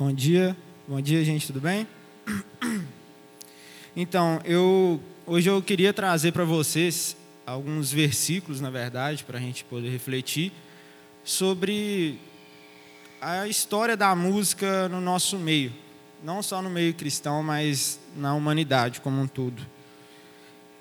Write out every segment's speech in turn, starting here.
Bom dia, bom dia, gente, tudo bem? Então, eu hoje eu queria trazer para vocês alguns versículos, na verdade, para a gente poder refletir sobre a história da música no nosso meio, não só no meio cristão, mas na humanidade como um todo.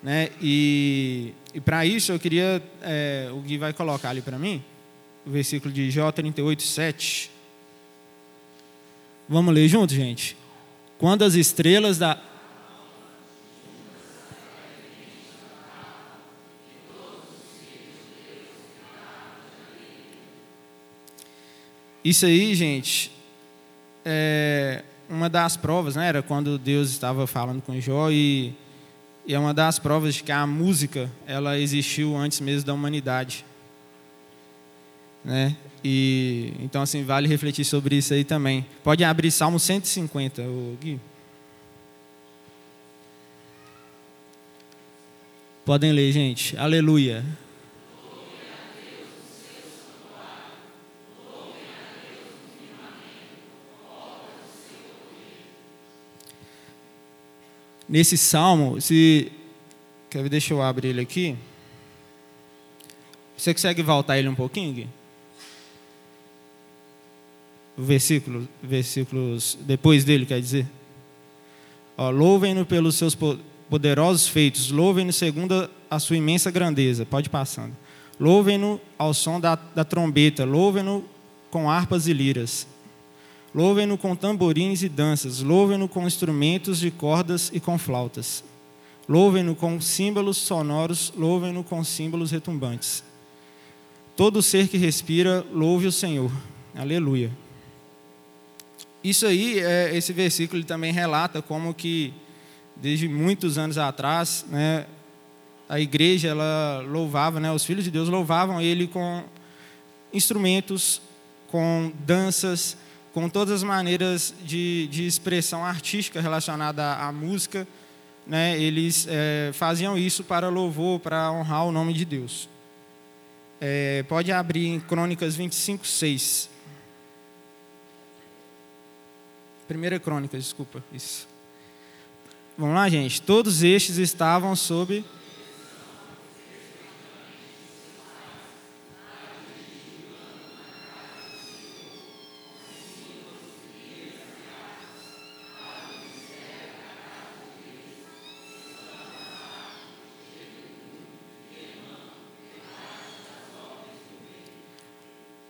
Né? E, e para isso eu queria, é, o Gui vai colocar ali para mim, o versículo de Jó 38, 7. Vamos ler junto, gente? Quando as estrelas da. Isso aí, gente, é uma das provas, né? Era quando Deus estava falando com Jó e, e é uma das provas de que a música ela existiu antes mesmo da humanidade, né? E então assim vale refletir sobre isso aí também. Pode abrir Salmo 150, o Gui. Podem ler, gente. Aleluia. nesse salmo, se quer ver, deixa eu abrir ele aqui. Você consegue voltar ele um pouquinho, Gui? O versículo, versículos depois dele, quer dizer. Louvem-no pelos seus poderosos feitos, louvem-no segundo a sua imensa grandeza. Pode passando. Louvem-no ao som da, da trombeta, louvem-no com harpas e liras. Louvem-no com tamborins e danças, louvem-no com instrumentos de cordas e com flautas. Louvem-no com símbolos sonoros, louvem-no com símbolos retumbantes. Todo ser que respira, louve o Senhor. Aleluia. Isso aí, é, esse versículo também relata como que, desde muitos anos atrás, né, a igreja ela louvava, né, os filhos de Deus louvavam ele com instrumentos, com danças, com todas as maneiras de, de expressão artística relacionada à, à música, né, eles é, faziam isso para louvor, para honrar o nome de Deus. É, pode abrir em Crônicas 25, 6. Primeira Crônica, desculpa. Isso. Vamos lá, gente. Todos estes estavam sob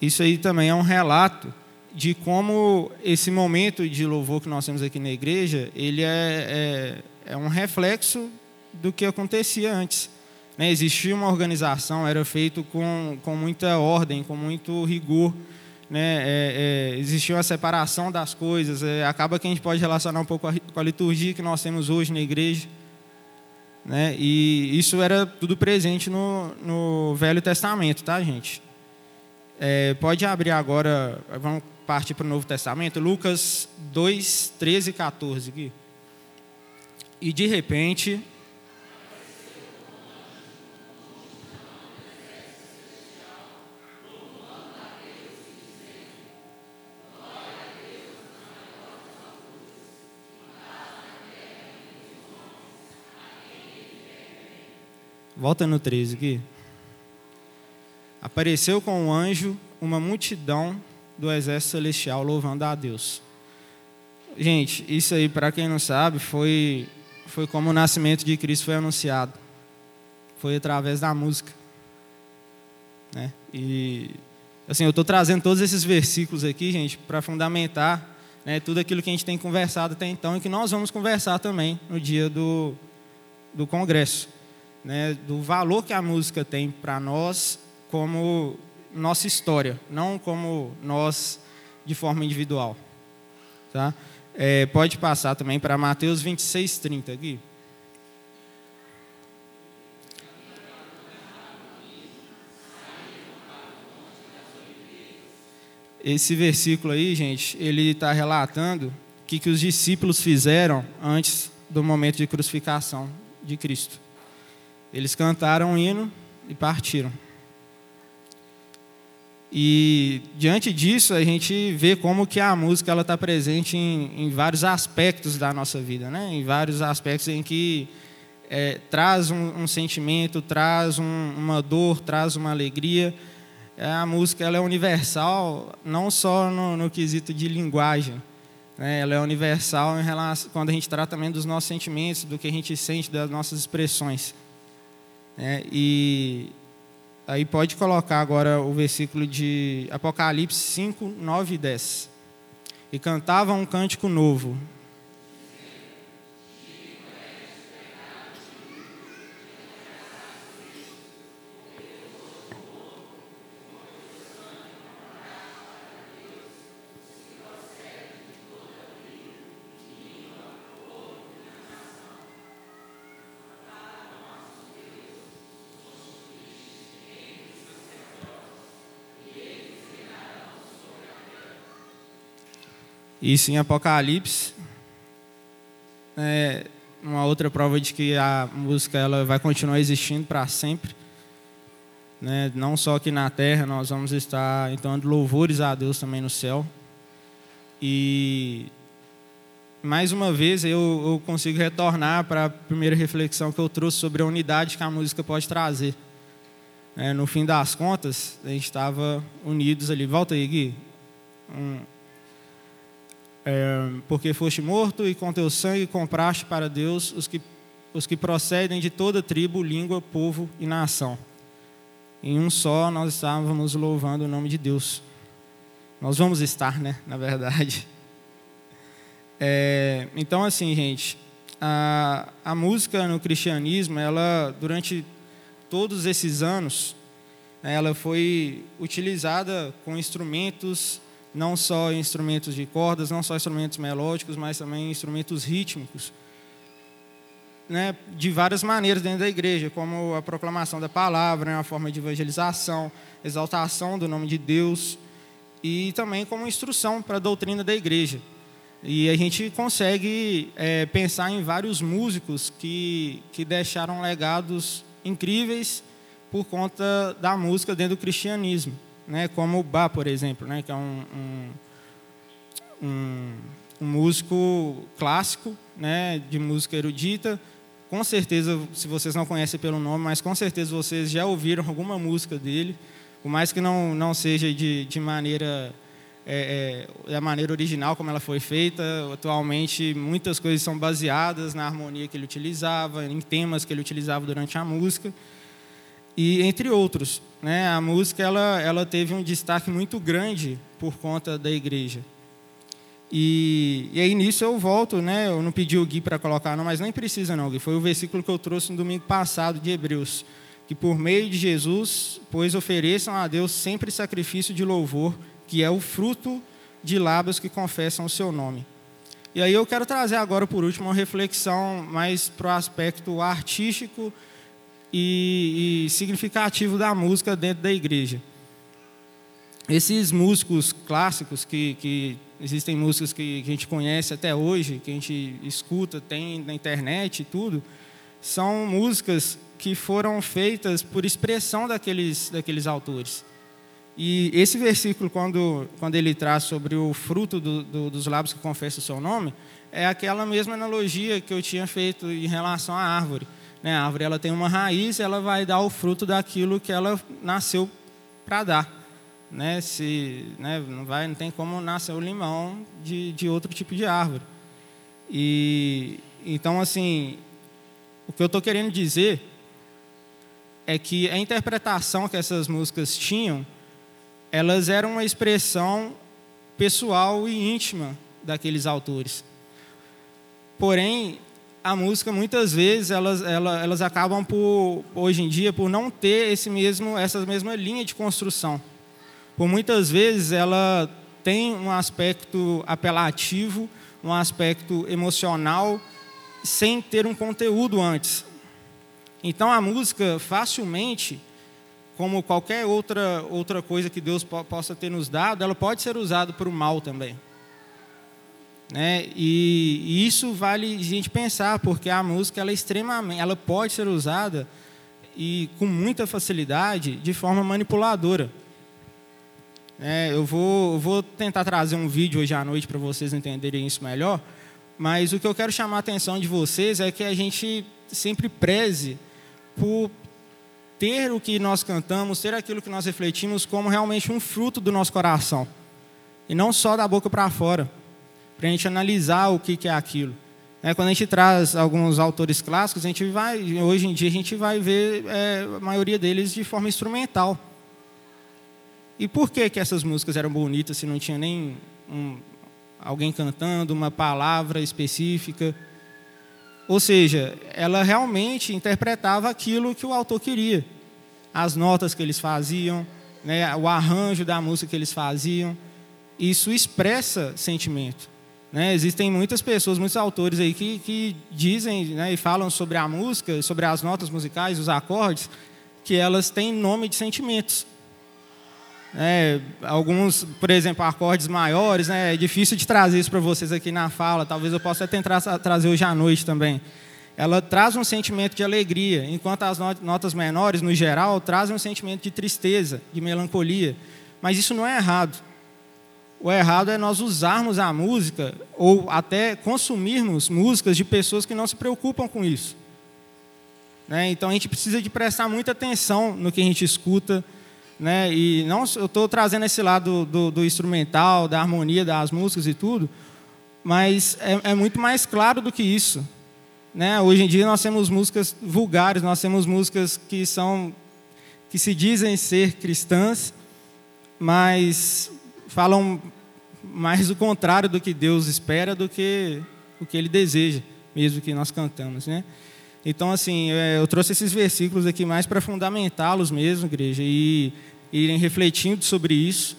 Isso aí também é um relato de como esse momento de louvor que nós temos aqui na igreja, ele é, é, é um reflexo do que acontecia antes. Né? Existia uma organização, era feito com, com muita ordem, com muito rigor. Né? É, é, existia uma separação das coisas. É, acaba que a gente pode relacionar um pouco com a liturgia que nós temos hoje na igreja. Né? E isso era tudo presente no, no Velho Testamento, tá, gente? É, pode abrir agora, vamos partir para o Novo Testamento, Lucas 2, 13 e 14. Aqui. E de repente. Volta no 13 aqui apareceu com um anjo uma multidão do exército celestial louvando a Deus. Gente, isso aí, para quem não sabe, foi, foi como o nascimento de Cristo foi anunciado. Foi através da música. Né? E, assim, eu estou trazendo todos esses versículos aqui, gente, para fundamentar né, tudo aquilo que a gente tem conversado até então e que nós vamos conversar também no dia do, do congresso. Né, do valor que a música tem para nós como nossa história, não como nós de forma individual. Tá? É, pode passar também para Mateus 26, 30 aqui. Esse versículo aí, gente, ele está relatando o que, que os discípulos fizeram antes do momento de crucificação de Cristo. Eles cantaram um hino e partiram. E diante disso a gente vê como que a música ela está presente em, em, vários aspectos da nossa vida, né? Em vários aspectos em que é, traz um, um, sentimento, traz um, uma dor, traz uma alegria. É, a música ela é universal, não só no, no quesito de linguagem, né? ela é universal em relação, quando a gente trata também dos nossos sentimentos, do que a gente sente, das nossas expressões. Né? E Aí pode colocar agora o versículo de Apocalipse 5, 9 e 10. E cantava um cântico novo, Isso em Apocalipse. É uma outra prova de que a música ela vai continuar existindo para sempre. Né? Não só aqui na terra, nós vamos estar então louvores a Deus também no céu. E mais uma vez eu, eu consigo retornar para a primeira reflexão que eu trouxe sobre a unidade que a música pode trazer. É, no fim das contas, a gente estava unidos ali. Volta aí, Gui. Um, é, porque foste morto e com teu sangue compraste para Deus os que, os que procedem de toda tribo, língua, povo e nação. Em um só nós estávamos louvando o nome de Deus. Nós vamos estar, né? Na verdade. É, então, assim, gente, a, a música no cristianismo, ela, durante todos esses anos, ela foi utilizada com instrumentos não só instrumentos de cordas, não só instrumentos melódicos, mas também instrumentos rítmicos, né, de várias maneiras dentro da igreja, como a proclamação da palavra, né, forma de evangelização, exaltação do nome de Deus, e também como instrução para a doutrina da igreja. E a gente consegue é, pensar em vários músicos que, que deixaram legados incríveis por conta da música dentro do cristianismo né, como o Bach, por exemplo, né, que é um, um, um, um músico clássico, né, de música erudita. Com certeza, se vocês não conhecem pelo nome, mas com certeza vocês já ouviram alguma música dele, por mais que não, não seja de, de maneira é, é, da maneira original como ela foi feita. Atualmente, muitas coisas são baseadas na harmonia que ele utilizava, em temas que ele utilizava durante a música e entre outros. Né? A música ela, ela teve um destaque muito grande por conta da igreja. E, e aí nisso eu volto, né? eu não pedi o Gui para colocar, não, mas nem precisa não, Gui. Foi o versículo que eu trouxe no domingo passado de Hebreus. Que por meio de Jesus, pois ofereçam a Deus sempre sacrifício de louvor, que é o fruto de lábios que confessam o seu nome. E aí eu quero trazer agora, por último, uma reflexão mais para o aspecto artístico e, e significativo da música dentro da igreja. Esses músicos clássicos, que, que existem músicas que, que a gente conhece até hoje, que a gente escuta, tem na internet e tudo, são músicas que foram feitas por expressão daqueles, daqueles autores. E esse versículo, quando, quando ele traz sobre o fruto do, do, dos lábios que confessam o seu nome, é aquela mesma analogia que eu tinha feito em relação à árvore. Né? A árvore ela tem uma raiz, ela vai dar o fruto daquilo que ela nasceu para dar. Né? Se, né? Não, vai, não tem como nascer o limão de, de outro tipo de árvore. E então assim, o que eu estou querendo dizer é que a interpretação que essas músicas tinham, elas eram uma expressão pessoal e íntima daqueles autores. Porém, a música muitas vezes elas, elas, elas acabam por hoje em dia por não ter esse mesmo essa mesma linha de construção. Por muitas vezes ela tem um aspecto apelativo, um aspecto emocional, sem ter um conteúdo antes. Então a música facilmente, como qualquer outra outra coisa que Deus possa ter nos dado, ela pode ser usada para o mal também. Né? E, e, isso vale a gente pensar, porque a música ela é extremamente, ela pode ser usada e com muita facilidade de forma manipuladora. É, eu vou, vou tentar trazer um vídeo hoje à noite para vocês entenderem isso melhor, mas o que eu quero chamar a atenção de vocês é que a gente sempre preze por ter o que nós cantamos, ter aquilo que nós refletimos como realmente um fruto do nosso coração. E não só da boca para fora, para a gente analisar o que, que é aquilo. É, quando a gente traz alguns autores clássicos, a gente vai, hoje em dia a gente vai ver é, a maioria deles de forma instrumental. E por que, que essas músicas eram bonitas se não tinha nem um, alguém cantando, uma palavra específica? Ou seja, ela realmente interpretava aquilo que o autor queria. As notas que eles faziam, né, o arranjo da música que eles faziam. Isso expressa sentimento. Né? Existem muitas pessoas, muitos autores aí que, que dizem né, e falam sobre a música, sobre as notas musicais, os acordes, que elas têm nome de sentimentos. É, alguns, por exemplo, acordes maiores, né, é difícil de trazer isso para vocês aqui na fala, talvez eu possa tentar trazer hoje à noite também. Ela traz um sentimento de alegria, enquanto as notas menores, no geral, trazem um sentimento de tristeza, de melancolia. Mas isso não é errado. O errado é nós usarmos a música ou até consumirmos músicas de pessoas que não se preocupam com isso. Né? Então a gente precisa de prestar muita atenção no que a gente escuta, né? E não, eu estou trazendo esse lado do, do, instrumental, da harmonia das músicas e tudo, mas é, é, muito mais claro do que isso, né? Hoje em dia nós temos músicas vulgares, nós temos músicas que são que se dizem ser cristãs, mas falam mais o contrário do que Deus espera do que o que Ele deseja, mesmo que nós cantamos, né? Então, assim, é, eu trouxe esses versículos aqui mais para fundamentá-los mesmo, igreja, e irem refletindo sobre isso.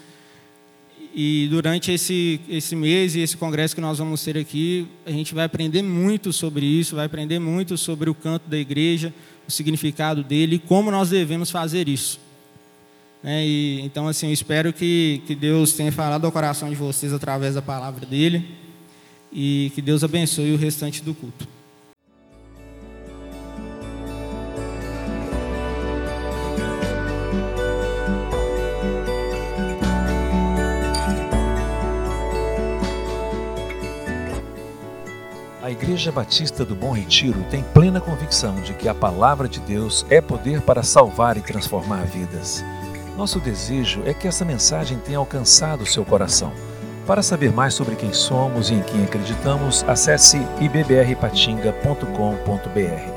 E durante esse, esse mês e esse congresso que nós vamos ter aqui, a gente vai aprender muito sobre isso, vai aprender muito sobre o canto da igreja, o significado dele e como nós devemos fazer isso. É, e, então, assim, eu espero que, que Deus tenha falado ao coração de vocês através da palavra dele e que Deus abençoe o restante do culto. A Igreja Batista do Bom Retiro tem plena convicção de que a palavra de Deus é poder para salvar e transformar vidas. Nosso desejo é que essa mensagem tenha alcançado seu coração. Para saber mais sobre quem somos e em quem acreditamos, acesse ibbrpatinga.com.br.